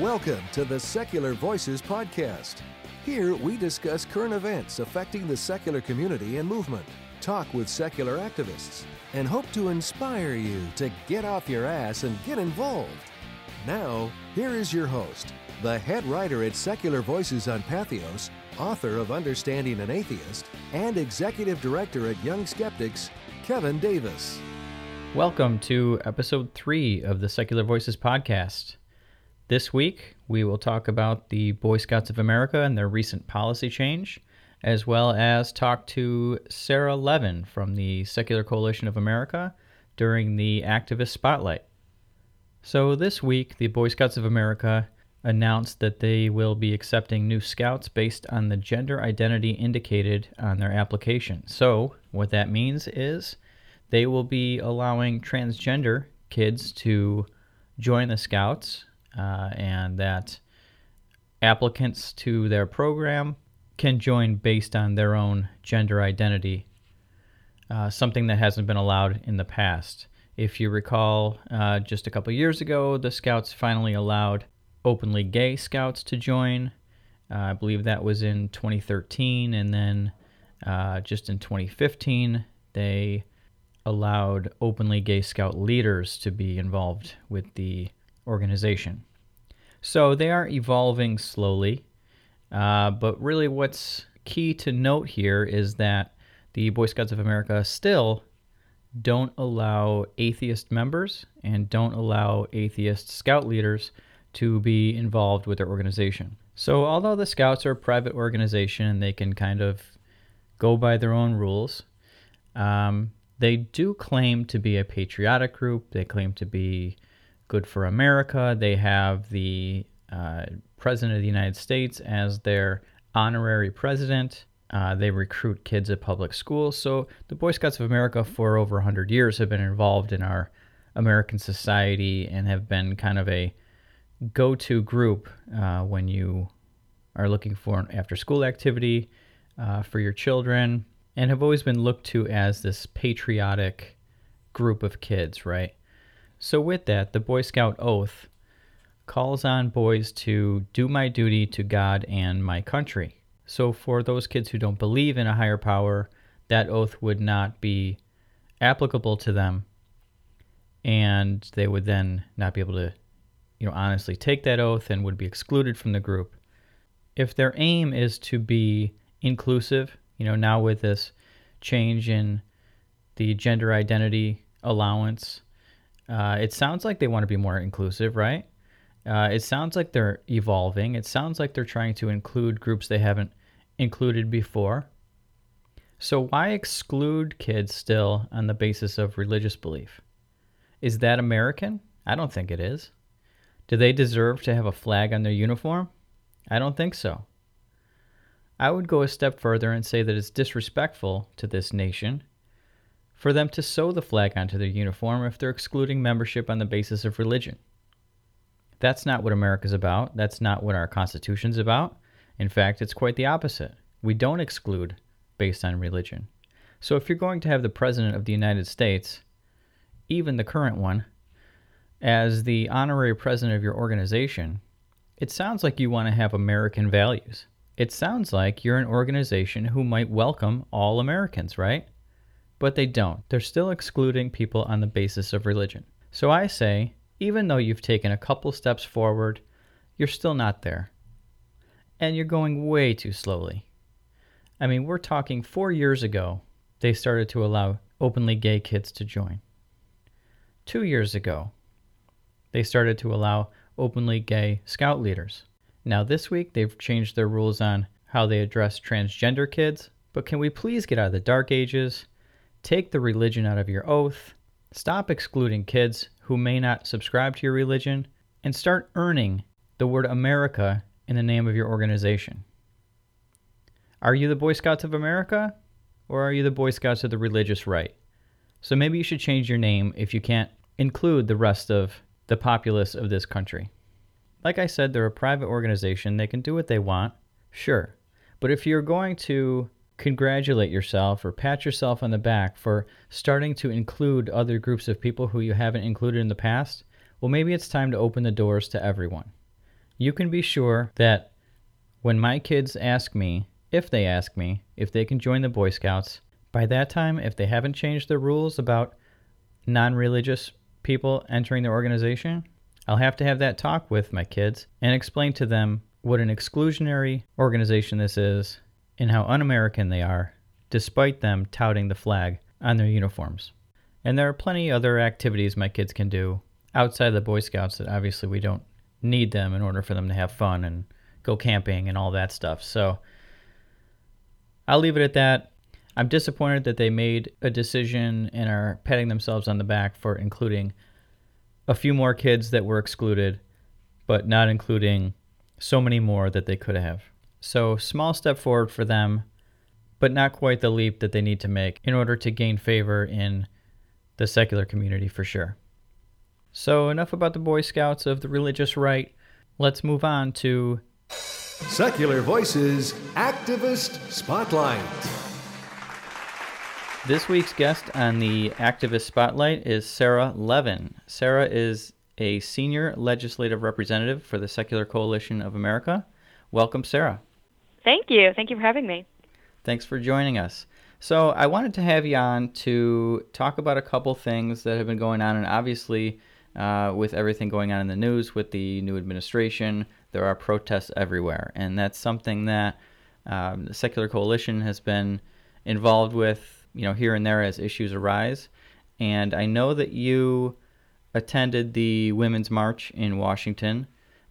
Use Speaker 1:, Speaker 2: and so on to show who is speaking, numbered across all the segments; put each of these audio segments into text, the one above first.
Speaker 1: Welcome to the Secular Voices Podcast. Here we discuss current events affecting the secular community and movement, talk with secular activists, and hope to inspire you to get off your ass and get involved. Now, here is your host, the head writer at Secular Voices on Patheos, author of Understanding an Atheist, and executive director at Young Skeptics, Kevin Davis.
Speaker 2: Welcome to episode three of the Secular Voices podcast. This week, we will talk about the Boy Scouts of America and their recent policy change, as well as talk to Sarah Levin from the Secular Coalition of America during the Activist Spotlight. So, this week, the Boy Scouts of America announced that they will be accepting new scouts based on the gender identity indicated on their application. So, what that means is they will be allowing transgender kids to join the scouts uh, and that applicants to their program can join based on their own gender identity, uh, something that hasn't been allowed in the past. If you recall, uh, just a couple years ago, the Scouts finally allowed openly gay Scouts to join. Uh, I believe that was in 2013, and then uh, just in 2015, they allowed openly gay Scout leaders to be involved with the organization. So they are evolving slowly, uh, but really what's key to note here is that the Boy Scouts of America still don't allow atheist members and don't allow atheist scout leaders to be involved with their organization. So, although the Scouts are a private organization and they can kind of go by their own rules, um, they do claim to be a patriotic group. They claim to be good for America. They have the uh, President of the United States as their honorary president. Uh, they recruit kids at public schools. So the Boy Scouts of America, for over 100 years, have been involved in our American society and have been kind of a go to group uh, when you are looking for an after school activity uh, for your children and have always been looked to as this patriotic group of kids, right? So, with that, the Boy Scout oath calls on boys to do my duty to God and my country. So, for those kids who don't believe in a higher power, that oath would not be applicable to them, and they would then not be able to, you know, honestly take that oath and would be excluded from the group. If their aim is to be inclusive, you know, now with this change in the gender identity allowance uh, it sounds like they want to be more inclusive, right? Uh, it sounds like they're evolving. It sounds like they're trying to include groups they haven't included before. So, why exclude kids still on the basis of religious belief? Is that American? I don't think it is. Do they deserve to have a flag on their uniform? I don't think so. I would go a step further and say that it's disrespectful to this nation for them to sew the flag onto their uniform if they're excluding membership on the basis of religion. That's not what America's about. That's not what our Constitution's about. In fact, it's quite the opposite. We don't exclude based on religion. So if you're going to have the President of the United States, even the current one, as the honorary president of your organization, it sounds like you want to have American values. It sounds like you're an organization who might welcome all Americans, right? But they don't. They're still excluding people on the basis of religion. So I say, even though you've taken a couple steps forward, you're still not there. And you're going way too slowly. I mean, we're talking four years ago, they started to allow openly gay kids to join. Two years ago, they started to allow openly gay scout leaders. Now, this week, they've changed their rules on how they address transgender kids. But can we please get out of the dark ages Take the religion out of your oath. Stop excluding kids who may not subscribe to your religion and start earning the word America in the name of your organization. Are you the Boy Scouts of America or are you the Boy Scouts of the religious right? So maybe you should change your name if you can't include the rest of the populace of this country. Like I said, they're a private organization. They can do what they want, sure. But if you're going to congratulate yourself or pat yourself on the back for starting to include other groups of people who you haven't included in the past, well, maybe it's time to open the doors to everyone. You can be sure that when my kids ask me, if they ask me, if they can join the Boy Scouts, by that time, if they haven't changed the rules about non religious people entering the organization, I'll have to have that talk with my kids and explain to them what an exclusionary organization this is and how un American they are, despite them touting the flag on their uniforms. And there are plenty other activities my kids can do outside of the Boy Scouts that obviously we don't need them in order for them to have fun and go camping and all that stuff. So I'll leave it at that. I'm disappointed that they made a decision and are patting themselves on the back for including a few more kids that were excluded, but not including so many more that they could have. So, small step forward for them, but not quite the leap that they need to make in order to gain favor in the secular community for sure. So, enough about the Boy Scouts of the religious right. Let's move on to
Speaker 1: Secular Voices Activist Spotlight.
Speaker 2: This week's guest on the Activist Spotlight is Sarah Levin. Sarah is a senior legislative representative for the Secular Coalition of America. Welcome, Sarah.
Speaker 3: Thank you. Thank you for having me.
Speaker 2: Thanks for joining us. So, I wanted to have you on to talk about a couple things that have been going on, and obviously, uh, with everything going on in the news with the new administration, there are protests everywhere, and that's something that um, the Secular Coalition has been involved with you know, here and there as issues arise. And I know that you attended the Women's March in Washington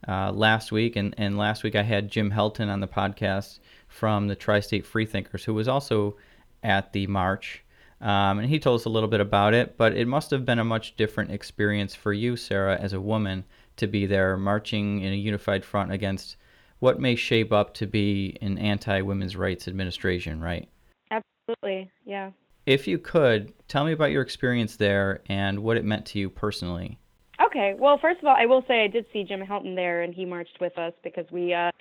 Speaker 2: uh, last week, and, and last week I had Jim Helton on the podcast from the Tri State Freethinkers, who was also at the march. Um, and he told us a little bit about it, but it must have been a much different experience for you, Sarah, as a woman, to be there marching in a unified front against what may shape up to be an anti women's rights administration, right?
Speaker 3: Absolutely, yeah.
Speaker 2: If you could, tell me about your experience there and what it meant to you personally.
Speaker 3: Okay. Well, first of all, I will say I did see Jim Helton there, and he marched with us because we uh,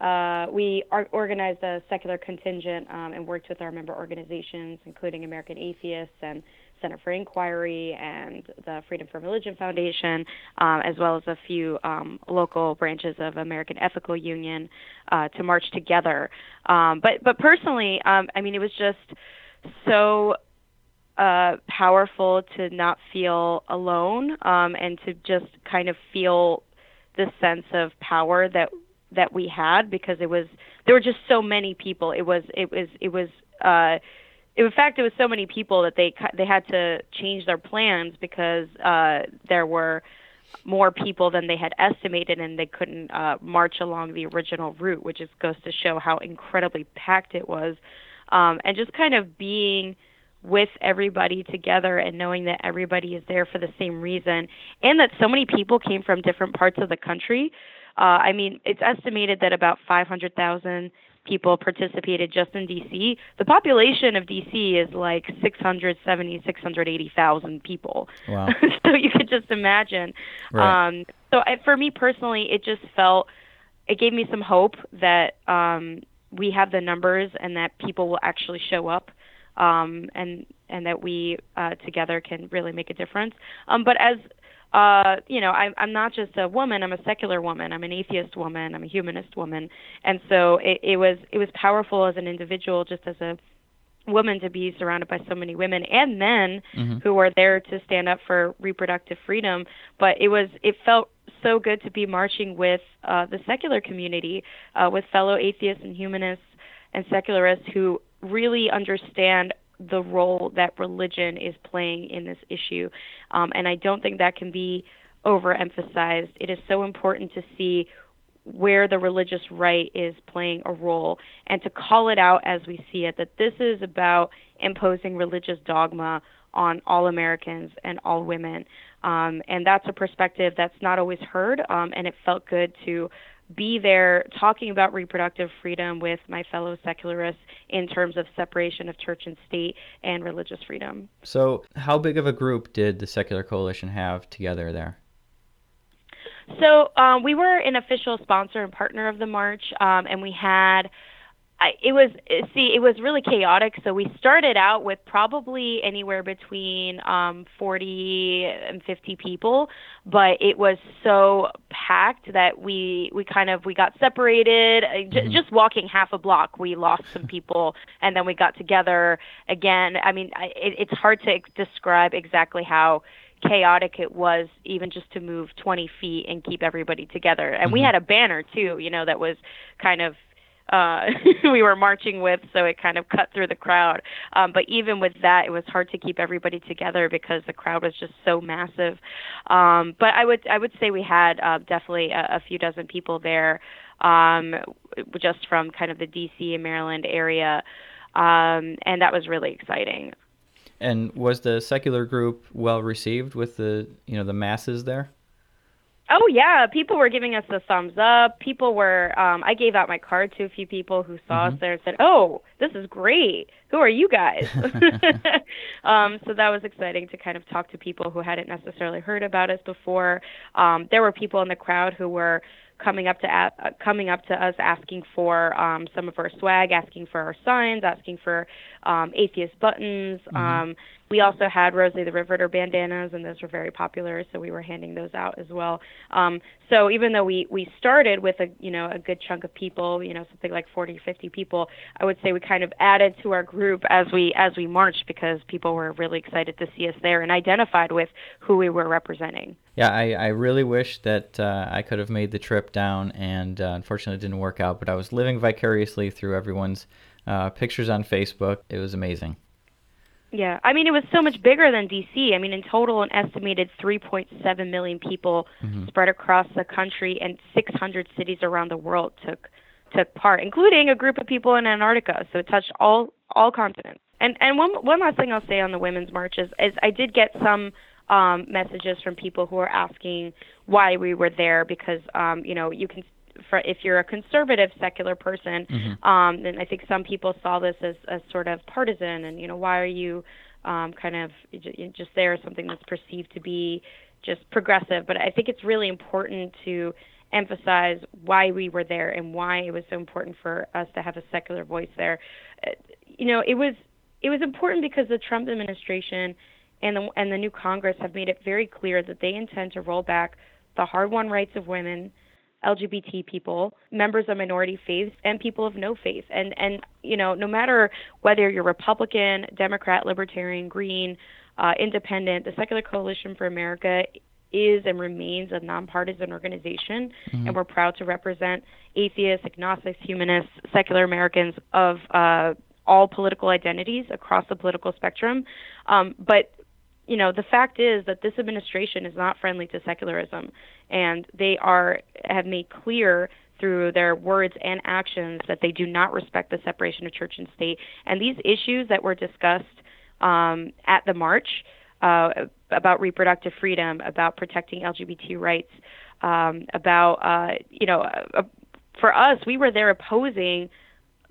Speaker 3: uh, we organized a secular contingent um, and worked with our member organizations, including American Atheists and Center for Inquiry and the Freedom from Religion Foundation, um, as well as a few um, local branches of American Ethical Union, uh, to march together. Um, but but personally, um, I mean, it was just so uh, powerful to not feel alone um, and to just kind of feel the sense of power that that we had because it was there were just so many people. It was it was it was. Uh, in fact, it was so many people that they they had to change their plans because uh, there were more people than they had estimated, and they couldn't uh, march along the original route, which just goes to show how incredibly packed it was. Um, and just kind of being with everybody together and knowing that everybody is there for the same reason, and that so many people came from different parts of the country. Uh, I mean, it's estimated that about 500,000 people participated just in DC. The population of DC is like 670, 680,000 people.
Speaker 2: Wow.
Speaker 3: so you could just imagine.
Speaker 2: Right.
Speaker 3: Um, so I, for me personally, it just felt, it gave me some hope that um, we have the numbers and that people will actually show up. Um, and and that we uh, together can really make a difference. Um, but as uh, you know, I, I'm not just a woman. I'm a secular woman. I'm an atheist woman. I'm a humanist woman. And so it, it was it was powerful as an individual, just as a woman, to be surrounded by so many women and men
Speaker 2: mm-hmm.
Speaker 3: who were there to stand up for reproductive freedom. But it was it felt so good to be marching with uh, the secular community, uh, with fellow atheists and humanists and secularists who really understand the role that religion is playing in this issue. Um, and I don't think that can be overemphasized. It is so important to see where the religious right is playing a role and to call it out as we see it that this is about imposing religious dogma on all Americans and all women. Um, and that's a perspective that's not always heard, um, and it felt good to be there talking about reproductive freedom with my fellow secularists in terms of separation of church and state and religious freedom.
Speaker 2: So, how big of a group did the Secular Coalition have together there?
Speaker 3: So, um, we were an official sponsor and partner of the march, um, and we had I, it was see it was really chaotic so we started out with probably anywhere between um 40 and 50 people but it was so packed that we we kind of we got separated mm-hmm. just walking half a block we lost some people and then we got together again i mean I, it, it's hard to describe exactly how chaotic it was even just to move 20 feet and keep everybody together and mm-hmm. we had a banner too you know that was kind of uh, we were marching with, so it kind of cut through the crowd. Um, but even with that, it was hard to keep everybody together because the crowd was just so massive. Um, but I would I would say we had uh, definitely a, a few dozen people there, um, just from kind of the D.C. and Maryland area, um, and that was really exciting.
Speaker 2: And was the secular group well received with the you know the masses there?
Speaker 3: Oh yeah, people were giving us the thumbs up. People were. Um, I gave out my card to a few people who saw mm-hmm. us there and said, "Oh, this is great. Who are you guys?" um, so that was exciting to kind of talk to people who hadn't necessarily heard about us before. Um, there were people in the crowd who were coming up to uh, coming up to us asking for um, some of our swag, asking for our signs, asking for um, atheist buttons. Mm-hmm. Um, we also had Rosie the Riveter bandanas, and those were very popular, so we were handing those out as well. Um, so even though we we started with a you know a good chunk of people, you know something like 40, 50 people, I would say we kind of added to our group as we as we marched because people were really excited to see us there and identified with who we were representing.
Speaker 2: Yeah, I, I really wish that uh, I could have made the trip down, and uh, unfortunately it didn't work out. But I was living vicariously through everyone's uh, pictures on Facebook. It was amazing.
Speaker 3: Yeah, I mean it was so much bigger than DC. I mean in total an estimated 3.7 million people mm-hmm. spread across the country and 600 cities around the world took took part, including a group of people in Antarctica. So it touched all all continents. And and one one last thing I'll say on the women's marches is I did get some um messages from people who are asking why we were there because um you know you can for if you're a conservative secular person, mm-hmm. um, then I think some people saw this as a sort of partisan, and you know, why are you um, kind of just there as something that's perceived to be just progressive? But I think it's really important to emphasize why we were there and why it was so important for us to have a secular voice there. Uh, you know, it was it was important because the Trump administration and the and the new Congress have made it very clear that they intend to roll back the hard-won rights of women LGBT people, members of minority faiths, and people of no faith. And and you know, no matter whether you're Republican, Democrat, Libertarian, Green, uh, Independent, the Secular Coalition for America is and remains a nonpartisan organization, mm-hmm. and we're proud to represent atheists, agnostics, humanists, secular Americans of uh, all political identities across the political spectrum. Um, but you know, the fact is that this administration is not friendly to secularism, and they are have made clear through their words and actions that they do not respect the separation of church and state. And these issues that were discussed um, at the march uh, about reproductive freedom, about protecting LGBT rights, um, about uh, you know, uh, for us, we were there opposing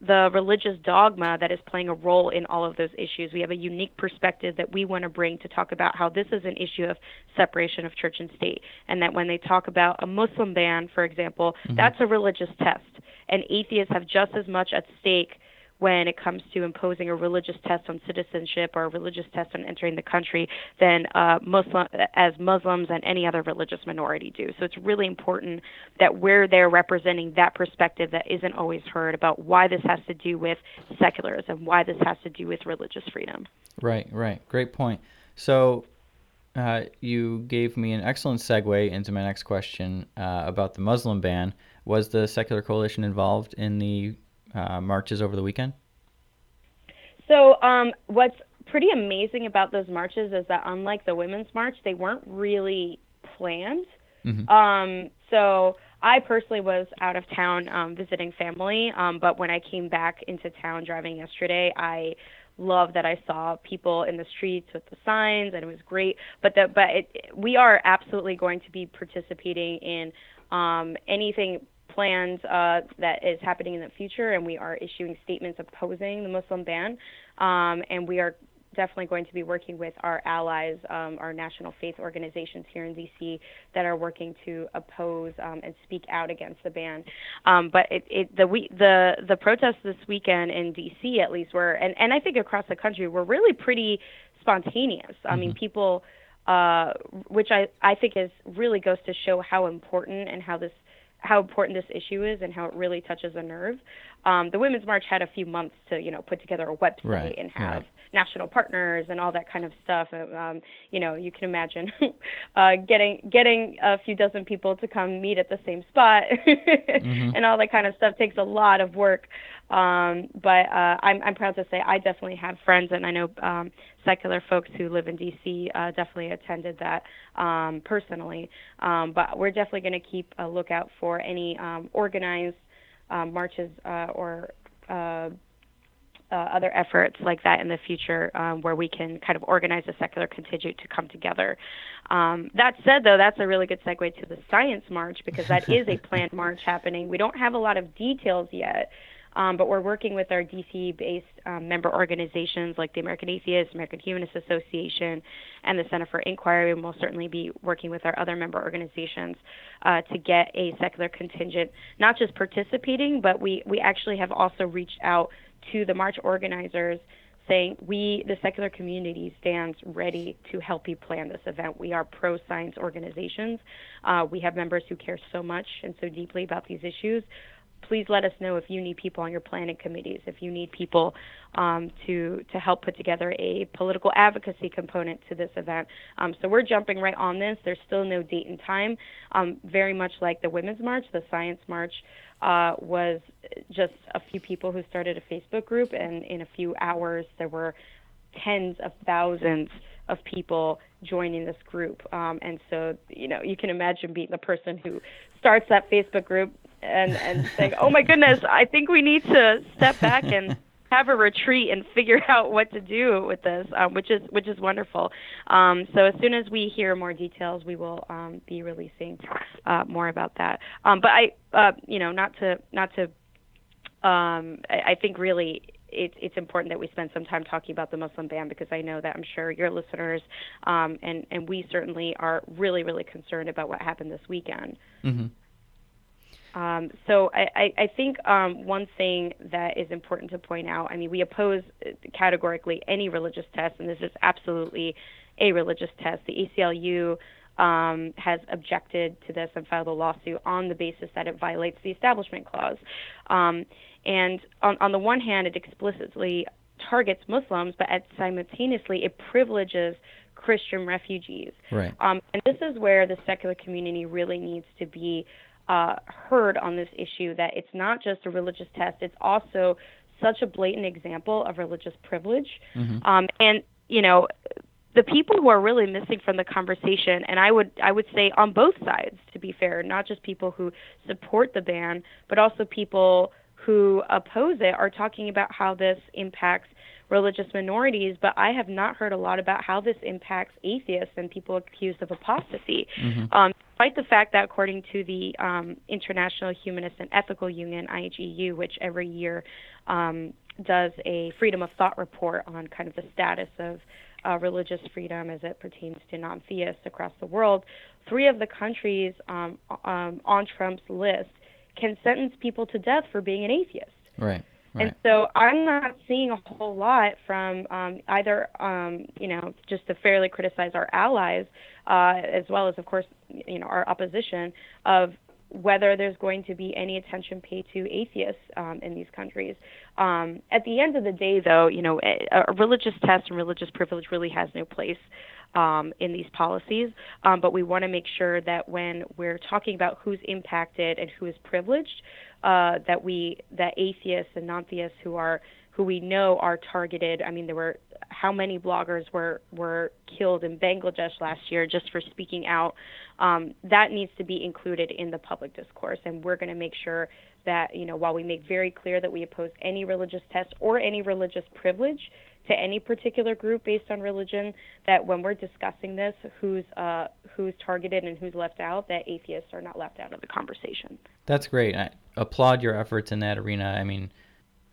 Speaker 3: the religious dogma that is playing a role in all of those issues. We have a unique perspective that we want to bring to talk about how this is an issue of separation of church and state, and that when they talk about a Muslim ban, for example, mm-hmm. that's a religious test, and atheists have just as much at stake when it comes to imposing a religious test on citizenship or a religious test on entering the country than uh, Muslim as Muslims and any other religious minority do. So it's really important that we're there representing that perspective that isn't always heard about why this has to do with secularism, why this has to do with religious freedom.
Speaker 2: Right, right. Great point. So uh, you gave me an excellent segue into my next question uh, about the Muslim ban. Was the Secular Coalition involved in the uh, marches over the weekend?
Speaker 3: So, um, what's pretty amazing about those marches is that unlike the women's march, they weren't really planned. Mm-hmm. Um, so I personally was out of town um, visiting family, um, but when I came back into town driving yesterday, I love that I saw people in the streets with the signs, and it was great. But the but it, we are absolutely going to be participating in um, anything plans uh, that is happening in the future, and we are issuing statements opposing the Muslim ban. Um, and we are definitely going to be working with our allies, um, our national faith organizations here in DC that are working to oppose um, and speak out against the ban. Um, but it, it, the we, the the protests this weekend in DC at least were, and, and I think across the country were really pretty spontaneous. I mm-hmm. mean, people, uh, which I I think is really goes to show how important and how this how important this issue is and how it really touches a nerve. Um, the Women's March had a few months to, you know, put together a website
Speaker 2: right.
Speaker 3: and have
Speaker 2: right.
Speaker 3: national partners and all that kind of stuff. Um, you know, you can imagine uh, getting getting a few dozen people to come meet at the same spot mm-hmm. and all that kind of stuff takes a lot of work. Um, but uh, I'm, I'm proud to say I definitely have friends, and I know um, secular folks who live in D.C. Uh, definitely attended that um, personally. Um, but we're definitely going to keep a lookout for any um, organized um, marches uh, or uh, uh, other efforts like that in the future um, where we can kind of organize a secular contingent to come together. Um, that said, though, that's a really good segue to the Science March because that is a planned march happening. We don't have a lot of details yet. Um, but we're working with our DC based um, member organizations like the American Atheist, American Humanist Association, and the Center for Inquiry, and we'll certainly be working with our other member organizations uh, to get a secular contingent, not just participating, but we, we actually have also reached out to the march organizers saying we, the secular community, stands ready to help you plan this event. We are pro science organizations. Uh, we have members who care so much and so deeply about these issues please let us know if you need people on your planning committees, if you need people um, to to help put together a political advocacy component to this event. Um, so we're jumping right on this. There's still no date and time. Um, very much like the Women's March, the Science March uh, was just a few people who started a Facebook group, and in a few hours there were tens of thousands of people joining this group. Um, and so, you know, you can imagine being the person who starts that Facebook group, and and saying, "Oh my goodness, I think we need to step back and have a retreat and figure out what to do with this," um, which is which is wonderful. Um, so as soon as we hear more details, we will um, be releasing uh, more about that. Um, but I, uh, you know, not to not to, um, I, I think really it's it's important that we spend some time talking about the Muslim ban because I know that I'm sure your listeners um, and and we certainly are really really concerned about what happened this weekend.
Speaker 2: Mm-hmm.
Speaker 3: Um, so I, I, I think um, one thing that is important to point out, I mean, we oppose uh, categorically any religious test, and this is absolutely a religious test. The ACLU um, has objected to this and filed a lawsuit on the basis that it violates the Establishment Clause. Um, and on, on the one hand, it explicitly targets Muslims, but at simultaneously it privileges Christian refugees.
Speaker 2: Right.
Speaker 3: Um, and this is where the secular community really needs to be uh, heard on this issue that it's not just a religious test, it's also such a blatant example of religious privilege.
Speaker 2: Mm-hmm.
Speaker 3: Um, and, you know, the people who are really missing from the conversation, and I would I would say on both sides, to be fair, not just people who support the ban, but also people who oppose it, are talking about how this impacts religious minorities, but I have not heard a lot about how this impacts atheists and people accused of apostasy.
Speaker 2: Mm-hmm.
Speaker 3: Um, despite the fact that, according to the um, International Humanist and Ethical Union, IHEU, which every year um, does a freedom of thought report on kind of the status of uh, religious freedom as it pertains to non theists across the world, three of the countries um, um, on Trump's list can sentence people to death for being an atheist.
Speaker 2: Right.
Speaker 3: And so I'm not seeing a whole lot from um, either, um, you know, just to fairly criticize our allies, uh, as well as, of course, you know, our opposition of whether there's going to be any attention paid to atheists um, in these countries. Um, at the end of the day, though, you know, a, a religious test and religious privilege really has no place um, in these policies. Um, but we want to make sure that when we're talking about who's impacted and who is privileged, uh, that we that atheists and non-theists who are who we know are targeted. I mean, there were how many bloggers were were killed in Bangladesh last year just for speaking out. Um, that needs to be included in the public discourse, and we're going to make sure that you know while we make very clear that we oppose any religious test or any religious privilege to any particular group based on religion, that when we're discussing this, who's uh, who's targeted and who's left out, that atheists are not left out of the conversation.
Speaker 2: That's great. I applaud your efforts in that arena. I mean,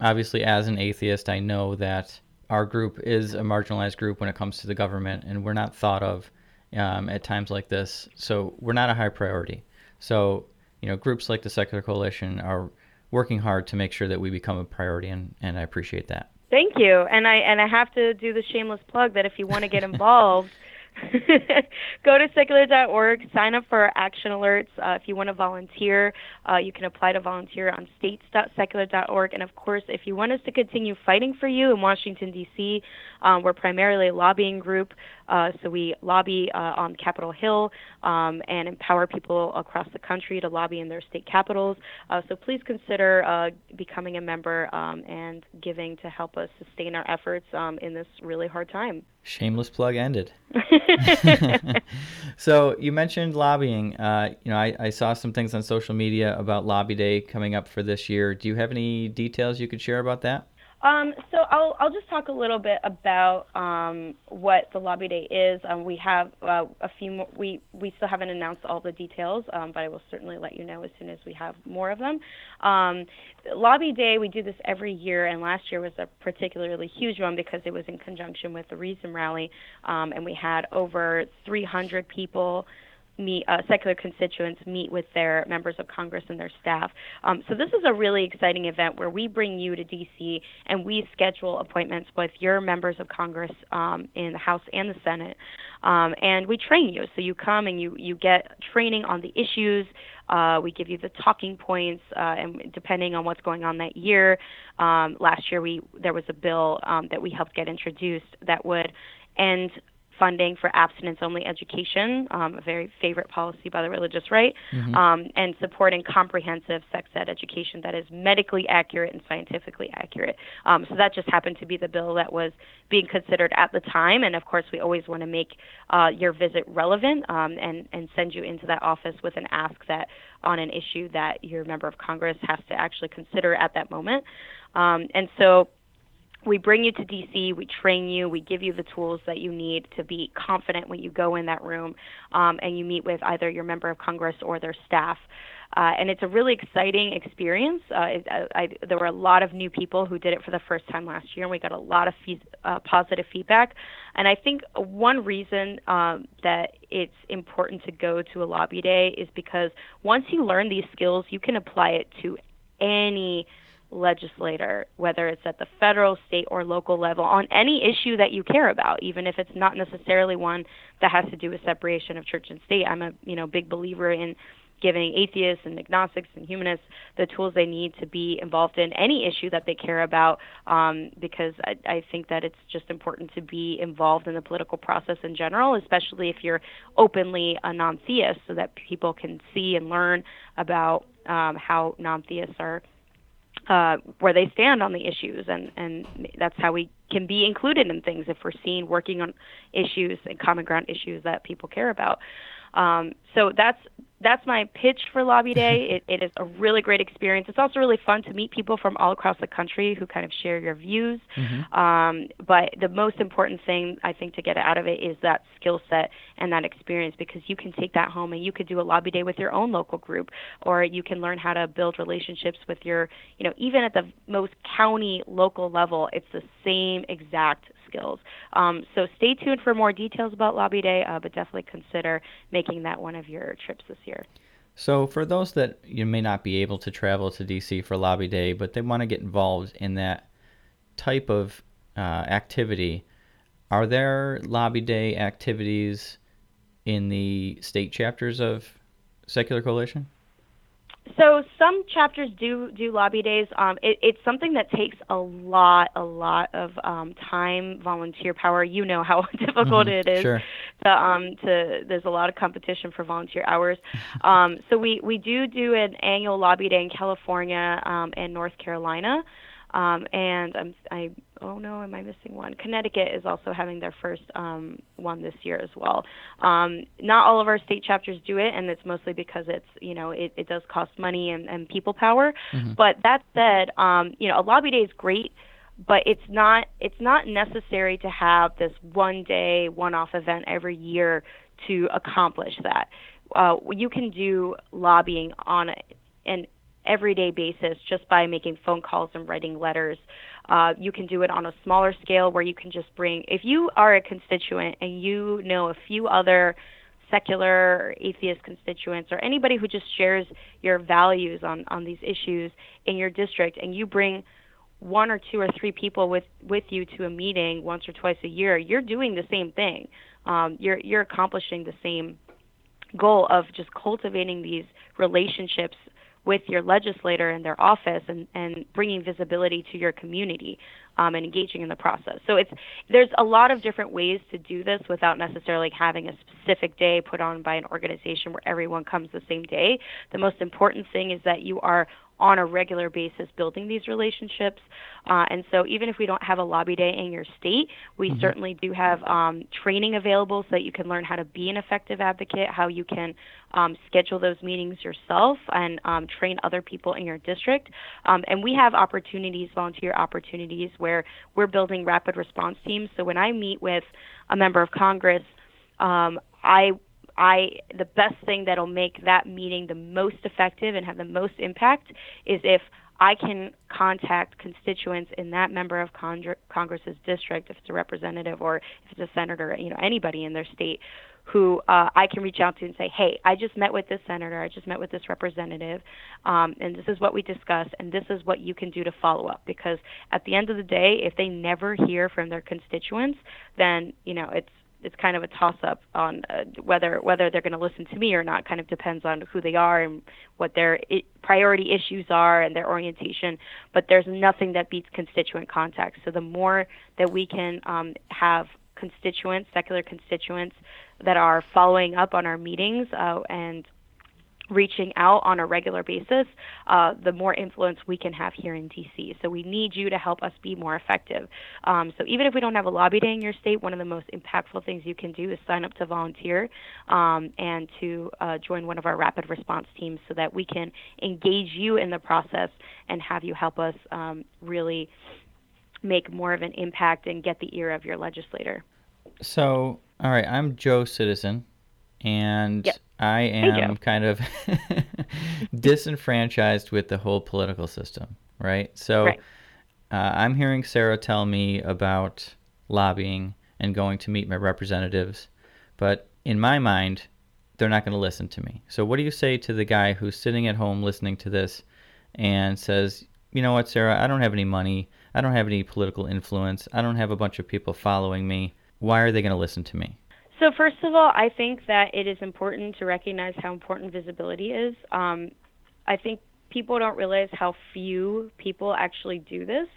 Speaker 2: obviously, as an atheist, I know that our group is a marginalized group when it comes to the government, and we're not thought of um, at times like this. So we're not a high priority. So you know, groups like the Secular Coalition are working hard to make sure that we become a priority, and, and I appreciate that.
Speaker 3: Thank you, and I and I have to do the shameless plug that if you want to get involved. go to secular.org, sign up for our action alerts. Uh, if you want to volunteer, uh, you can apply to volunteer on states.secular.org. And of course, if you want us to continue fighting for you in Washington, D.C., um, we're primarily a lobbying group. Uh, so we lobby uh, on Capitol Hill um, and empower people across the country to lobby in their state capitals. Uh, so please consider uh, becoming a member um, and giving to help us sustain our efforts um, in this really hard time.
Speaker 2: Shameless plug ended. so you mentioned lobbying. Uh, you know, I, I, saw some things on social media about Lobby Day coming up for this year. Do you have any details you could share about that?
Speaker 3: Um, so I'll I'll just talk a little bit about um, what the lobby day is. Um, we have uh, a few more. We we still haven't announced all the details, um, but I will certainly let you know as soon as we have more of them. Um, lobby day we do this every year, and last year was a particularly huge one because it was in conjunction with the Reason Rally, um, and we had over 300 people meet uh, secular constituents meet with their members of Congress and their staff. Um, so this is a really exciting event where we bring you to DC and we schedule appointments with your members of Congress um, in the House and the Senate, um, and we train you. So you come and you you get training on the issues. Uh, we give you the talking points, uh, and depending on what's going on that year. Um, last year, we there was a bill um, that we helped get introduced that would end funding for abstinence only education, um, a very favorite policy by the religious right, mm-hmm. um, and supporting comprehensive sex ed education that is medically accurate and scientifically accurate. Um, so that just happened to be the bill that was being considered at the time. And of course, we always want to make uh, your visit relevant um, and, and send you into that office with an ask that on an issue that your member of Congress has to actually consider at that moment. Um, and so we bring you to DC, we train you, we give you the tools that you need to be confident when you go in that room um, and you meet with either your member of Congress or their staff. Uh, and it's a really exciting experience. Uh, it, I, I, there were a lot of new people who did it for the first time last year, and we got a lot of uh, positive feedback. And I think one reason um, that it's important to go to a lobby day is because once you learn these skills, you can apply it to any legislator, whether it's at the federal, state, or local level, on any issue that you care about, even if it's not necessarily one that has to do with separation of church and state. I'm a you know big believer in giving atheists and agnostics and humanists the tools they need to be involved in any issue that they care about um, because I, I think that it's just important to be involved in the political process in general, especially if you're openly a non theist, so that people can see and learn about um, how non theists are uh, where they stand on the issues, and and that's how we can be included in things if we're seen working on issues and common ground issues that people care about. Um, so that's that's my pitch for Lobby Day. It, it is a really great experience. It's also really fun to meet people from all across the country who kind of share your views. Mm-hmm. Um, but the most important thing I think to get out of it is that skill set and that experience because you can take that home and you could do a Lobby Day with your own local group, or you can learn how to build relationships with your, you know, even at the most county local level, it's the same exact skills. Um, so stay tuned for more details about Lobby Day, uh, but definitely consider making that one of your trips this year.
Speaker 2: So, for those that you may not be able to travel to DC for Lobby Day, but they want to get involved in that type of uh, activity, are there Lobby Day activities in the state chapters of Secular Coalition?
Speaker 3: So some chapters do do lobby days. Um, it, it's something that takes a lot, a lot of um, time, volunteer power. You know how difficult mm-hmm. it is.
Speaker 2: Sure.
Speaker 3: To, um, to there's a lot of competition for volunteer hours. um, so we we do do an annual lobby day in California um, and North Carolina. Um, and I'm, I, oh no, am I missing one? Connecticut is also having their first um, one this year as well. Um, not all of our state chapters do it, and it's mostly because it's, you know, it, it does cost money and, and people power. Mm-hmm. But that said, um, you know, a lobby day is great but it's not it's not necessary to have this one day one off event every year to accomplish that uh, you can do lobbying on an everyday basis just by making phone calls and writing letters Uh, you can do it on a smaller scale where you can just bring, if you are a constituent and you know a few other secular or atheist constituents or anybody who just shares your values on, on these issues in your district and you bring one or two or three people with, with you to a meeting once or twice a year, you're doing the same thing. Um, you're, you're accomplishing the same goal of just cultivating these relationships with your legislator in their office and, and bringing visibility to your community um, and engaging in the process. So it's there's a lot of different ways to do this without necessarily having a specific day put on by an organization where everyone comes the same day. The most important thing is that you are on a regular basis building these relationships. Uh, and so, even if we don't have a lobby day in your state, we mm-hmm. certainly do have um, training available so that you can learn how to be an effective advocate, how you can um, schedule those meetings yourself, and um, train other people in your district. Um, and we have opportunities, volunteer opportunities, where we're building rapid response teams. So, when I meet with a member of Congress, um, I I the best thing that'll make that meeting the most effective and have the most impact is if I can contact constituents in that member of Congress's district, if it's a representative or if it's a senator, you know, anybody in their state, who uh, I can reach out to and say, hey, I just met with this senator, I just met with this representative, um, and this is what we discussed, and this is what you can do to follow up. Because at the end of the day, if they never hear from their constituents, then you know it's it's kind of a toss up on uh, whether whether they're going to listen to me or not. Kind of depends on who they are and what their I- priority issues are and their orientation. But there's nothing that beats constituent contact. So the more that we can um, have constituents, secular constituents, that are following up on our meetings uh, and reaching out on a regular basis, uh, the more influence we can have here in DC. So we need you to help us be more effective. Um, so even if we don't have a lobby day in your state, one of the most impactful things you can do is sign up to volunteer um, and to uh, join one of our rapid response teams so that we can engage you in the process and have you help us um, really make more of an impact and get the ear of your legislator.
Speaker 2: So, all right, I'm Joe Citizen, and yep. I am kind of disenfranchised with the whole political system, right? So right. Uh, I'm hearing Sarah tell me about lobbying and going to meet my representatives, but in my mind, they're not going to listen to me. So, what do you say to the guy who's sitting at home listening to this and says, you know what, Sarah, I don't have any money. I don't have any political influence. I don't have a bunch of people following me. Why are they going to listen to me?
Speaker 3: So first of all, I think that it is important to recognize how important visibility is. Um, I think people don't realize how few people actually do this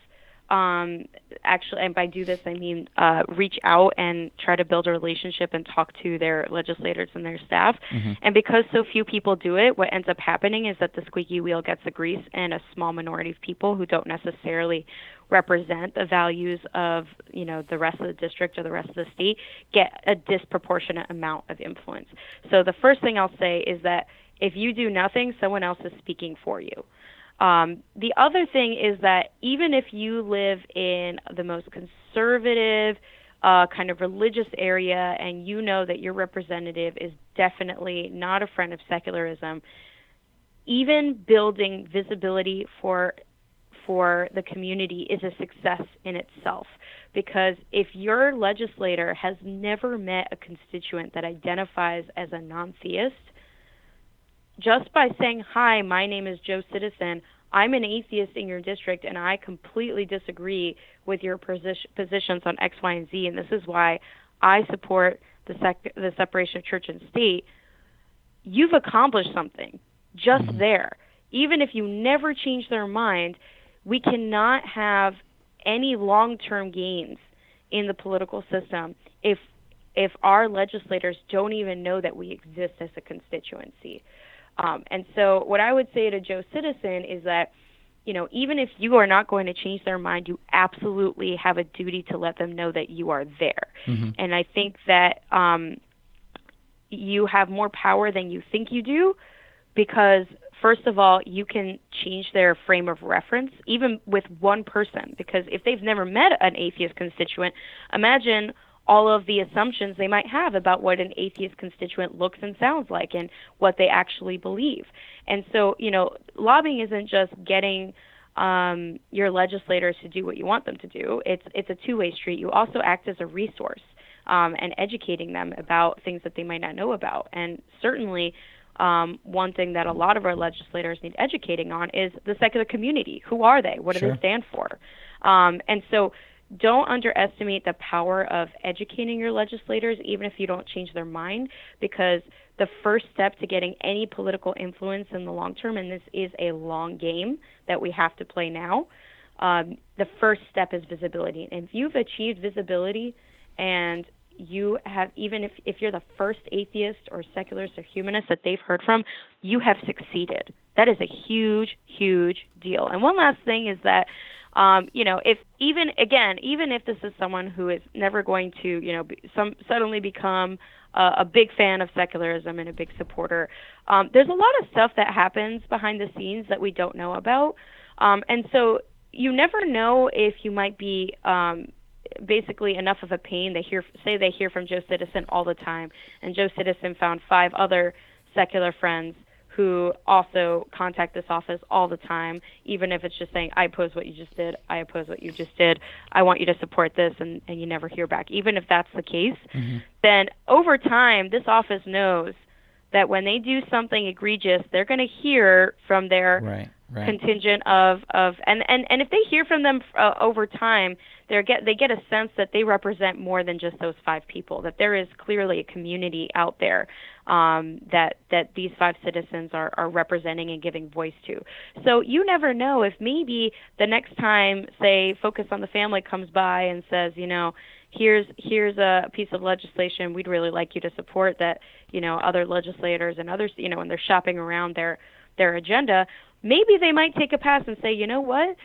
Speaker 3: um, actually, and by do this, I mean uh, reach out and try to build a relationship and talk to their legislators and their staff. Mm-hmm. And because so few people do it, what ends up happening is that the squeaky wheel gets the grease, and a small minority of people who don't necessarily represent the values of you know the rest of the district or the rest of the state get a disproportionate amount of influence. So the first thing I'll say is that if you do nothing, someone else is speaking for you. Um, the other thing is that even if you live in the most conservative, uh, kind of religious area, and you know that your representative is definitely not a friend of secularism, even building visibility for for the community is a success in itself. Because if your legislator has never met a constituent that identifies as a non theist, just by saying, Hi, my name is Joe Citizen, I'm an atheist in your district and I completely disagree with your position, positions on X, Y, and Z, and this is why I support the, sec- the separation of church and state, you've accomplished something just mm-hmm. there. Even if you never change their mind, we cannot have any long term gains in the political system if if our legislators don't even know that we exist as a constituency. Um, and so, what I would say to Joe Citizen is that, you know, even if you are not going to change their mind, you absolutely have a duty to let them know that you are there. Mm-hmm. And I think that um, you have more power than you think you do because first of all, you can change their frame of reference, even with one person. Because if they've never met an atheist constituent, imagine all of the assumptions they might have about what an atheist constituent looks and sounds like and what they actually believe. And so, you know, lobbying isn't just getting um, your legislators to do what you want them to do. It's it's a two-way street. You also act as a resource um, and educating them about things that they might not know about. And certainly, um, one thing that a lot of our legislators need educating on is the secular community. Who are they? What do
Speaker 2: sure.
Speaker 3: they stand for? Um, and so don't underestimate the power of educating your legislators, even if you don't change their mind, because the first step to getting any political influence in the long term, and this is a long game that we have to play now, um, the first step is visibility. And if you've achieved visibility and you have even if, if you're the first atheist or secularist or humanist that they've heard from, you have succeeded. That is a huge, huge deal. And one last thing is that um, you know, if even again, even if this is someone who is never going to, you know, be, some suddenly become uh, a big fan of secularism and a big supporter, um, there's a lot of stuff that happens behind the scenes that we don't know about, um, and so you never know if you might be um, basically enough of a pain. They hear say they hear from Joe Citizen all the time, and Joe Citizen found five other secular friends who also contact this office all the time, even if it's just saying, I oppose what you just did, I oppose what you just did, I want you to support this, and, and you never hear back. Even if that's the case, mm-hmm. then over time, this office knows that when they do something egregious, they're going to hear from their
Speaker 2: right, right.
Speaker 3: contingent of, of and, and, and if they hear from them uh, over time, they get they get a sense that they represent more than just those five people. That there is clearly a community out there um, that that these five citizens are are representing and giving voice to. So you never know if maybe the next time, say, Focus on the Family comes by and says, you know, here's here's a piece of legislation we'd really like you to support that you know other legislators and others you know when they're shopping around their their agenda maybe they might take a pass and say you know what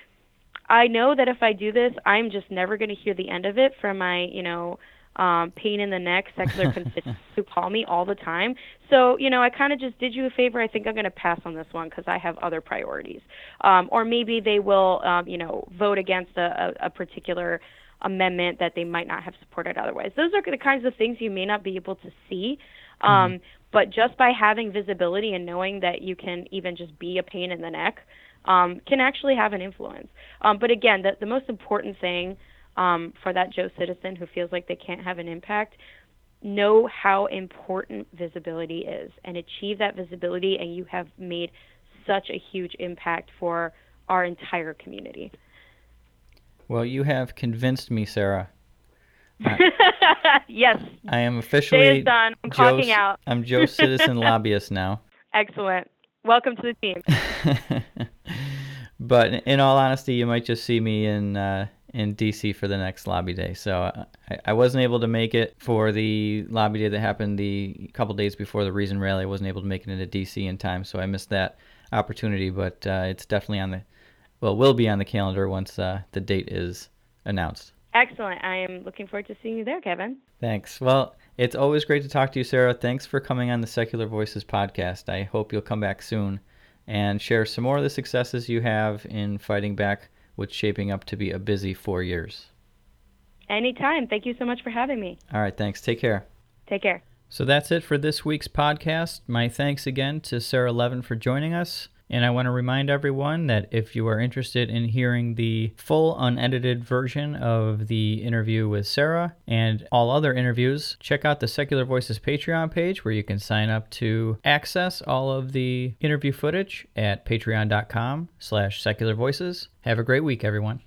Speaker 3: I know that if I do this, I'm just never going to hear the end of it from my, you know, um, pain in the neck secular constituents who call me all the time. So, you know, I kind of just did you a favor. I think I'm going to pass on this one because I have other priorities. Um, or maybe they will, um, you know, vote against a, a, a particular amendment that they might not have supported otherwise. Those are the kinds of things you may not be able to see. Um, mm-hmm. But just by having visibility and knowing that you can even just be a pain in the neck, um, can actually have an influence. Um, but again, the, the most important thing um, for that Joe citizen who feels like they can't have an impact, know how important visibility is and achieve that visibility, and you have made such a huge impact for our entire community.
Speaker 2: Well, you have convinced me, Sarah.
Speaker 3: yes.
Speaker 2: I am officially
Speaker 3: Day is done. I'm
Speaker 2: Joe's,
Speaker 3: out.
Speaker 2: I'm Joe Citizen Lobbyist now.
Speaker 3: Excellent. Welcome to the team.
Speaker 2: but in all honesty, you might just see me in uh, in DC for the next lobby day. So uh, I, I, wasn't able to make it for the lobby day that happened the couple days before the Reason Rally. I wasn't able to make it into DC in time, so I missed that opportunity. But uh, it's definitely on the well, will be on the calendar once uh, the date is announced.
Speaker 3: Excellent. I am looking forward to seeing you there, Kevin.
Speaker 2: Thanks. Well, it's always great to talk to you, Sarah. Thanks for coming on the Secular Voices podcast. I hope you'll come back soon and share some more of the successes you have in fighting back what's shaping up to be a busy four years.
Speaker 3: Anytime. Thank you so much for having me.
Speaker 2: All right. Thanks. Take care.
Speaker 3: Take care.
Speaker 2: So that's it for this week's podcast. My thanks again to Sarah Levin for joining us. And I want to remind everyone that if you are interested in hearing the full unedited version of the interview with Sarah and all other interviews, check out the Secular Voices Patreon page where you can sign up to access all of the interview footage at patreon.com slash secular voices. Have a great week, everyone.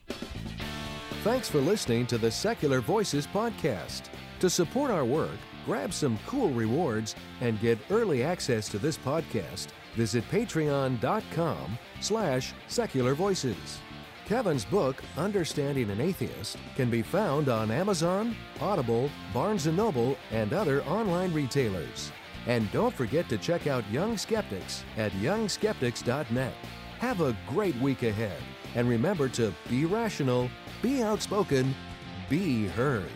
Speaker 1: Thanks for listening to the Secular Voices podcast. To support our work, grab some cool rewards and get early access to this podcast visit patreon.com slash secular voices. Kevin's book, Understanding an Atheist, can be found on Amazon, Audible, Barnes & Noble, and other online retailers. And don't forget to check out Young Skeptics at youngskeptics.net. Have a great week ahead, and remember to be rational, be outspoken, be heard.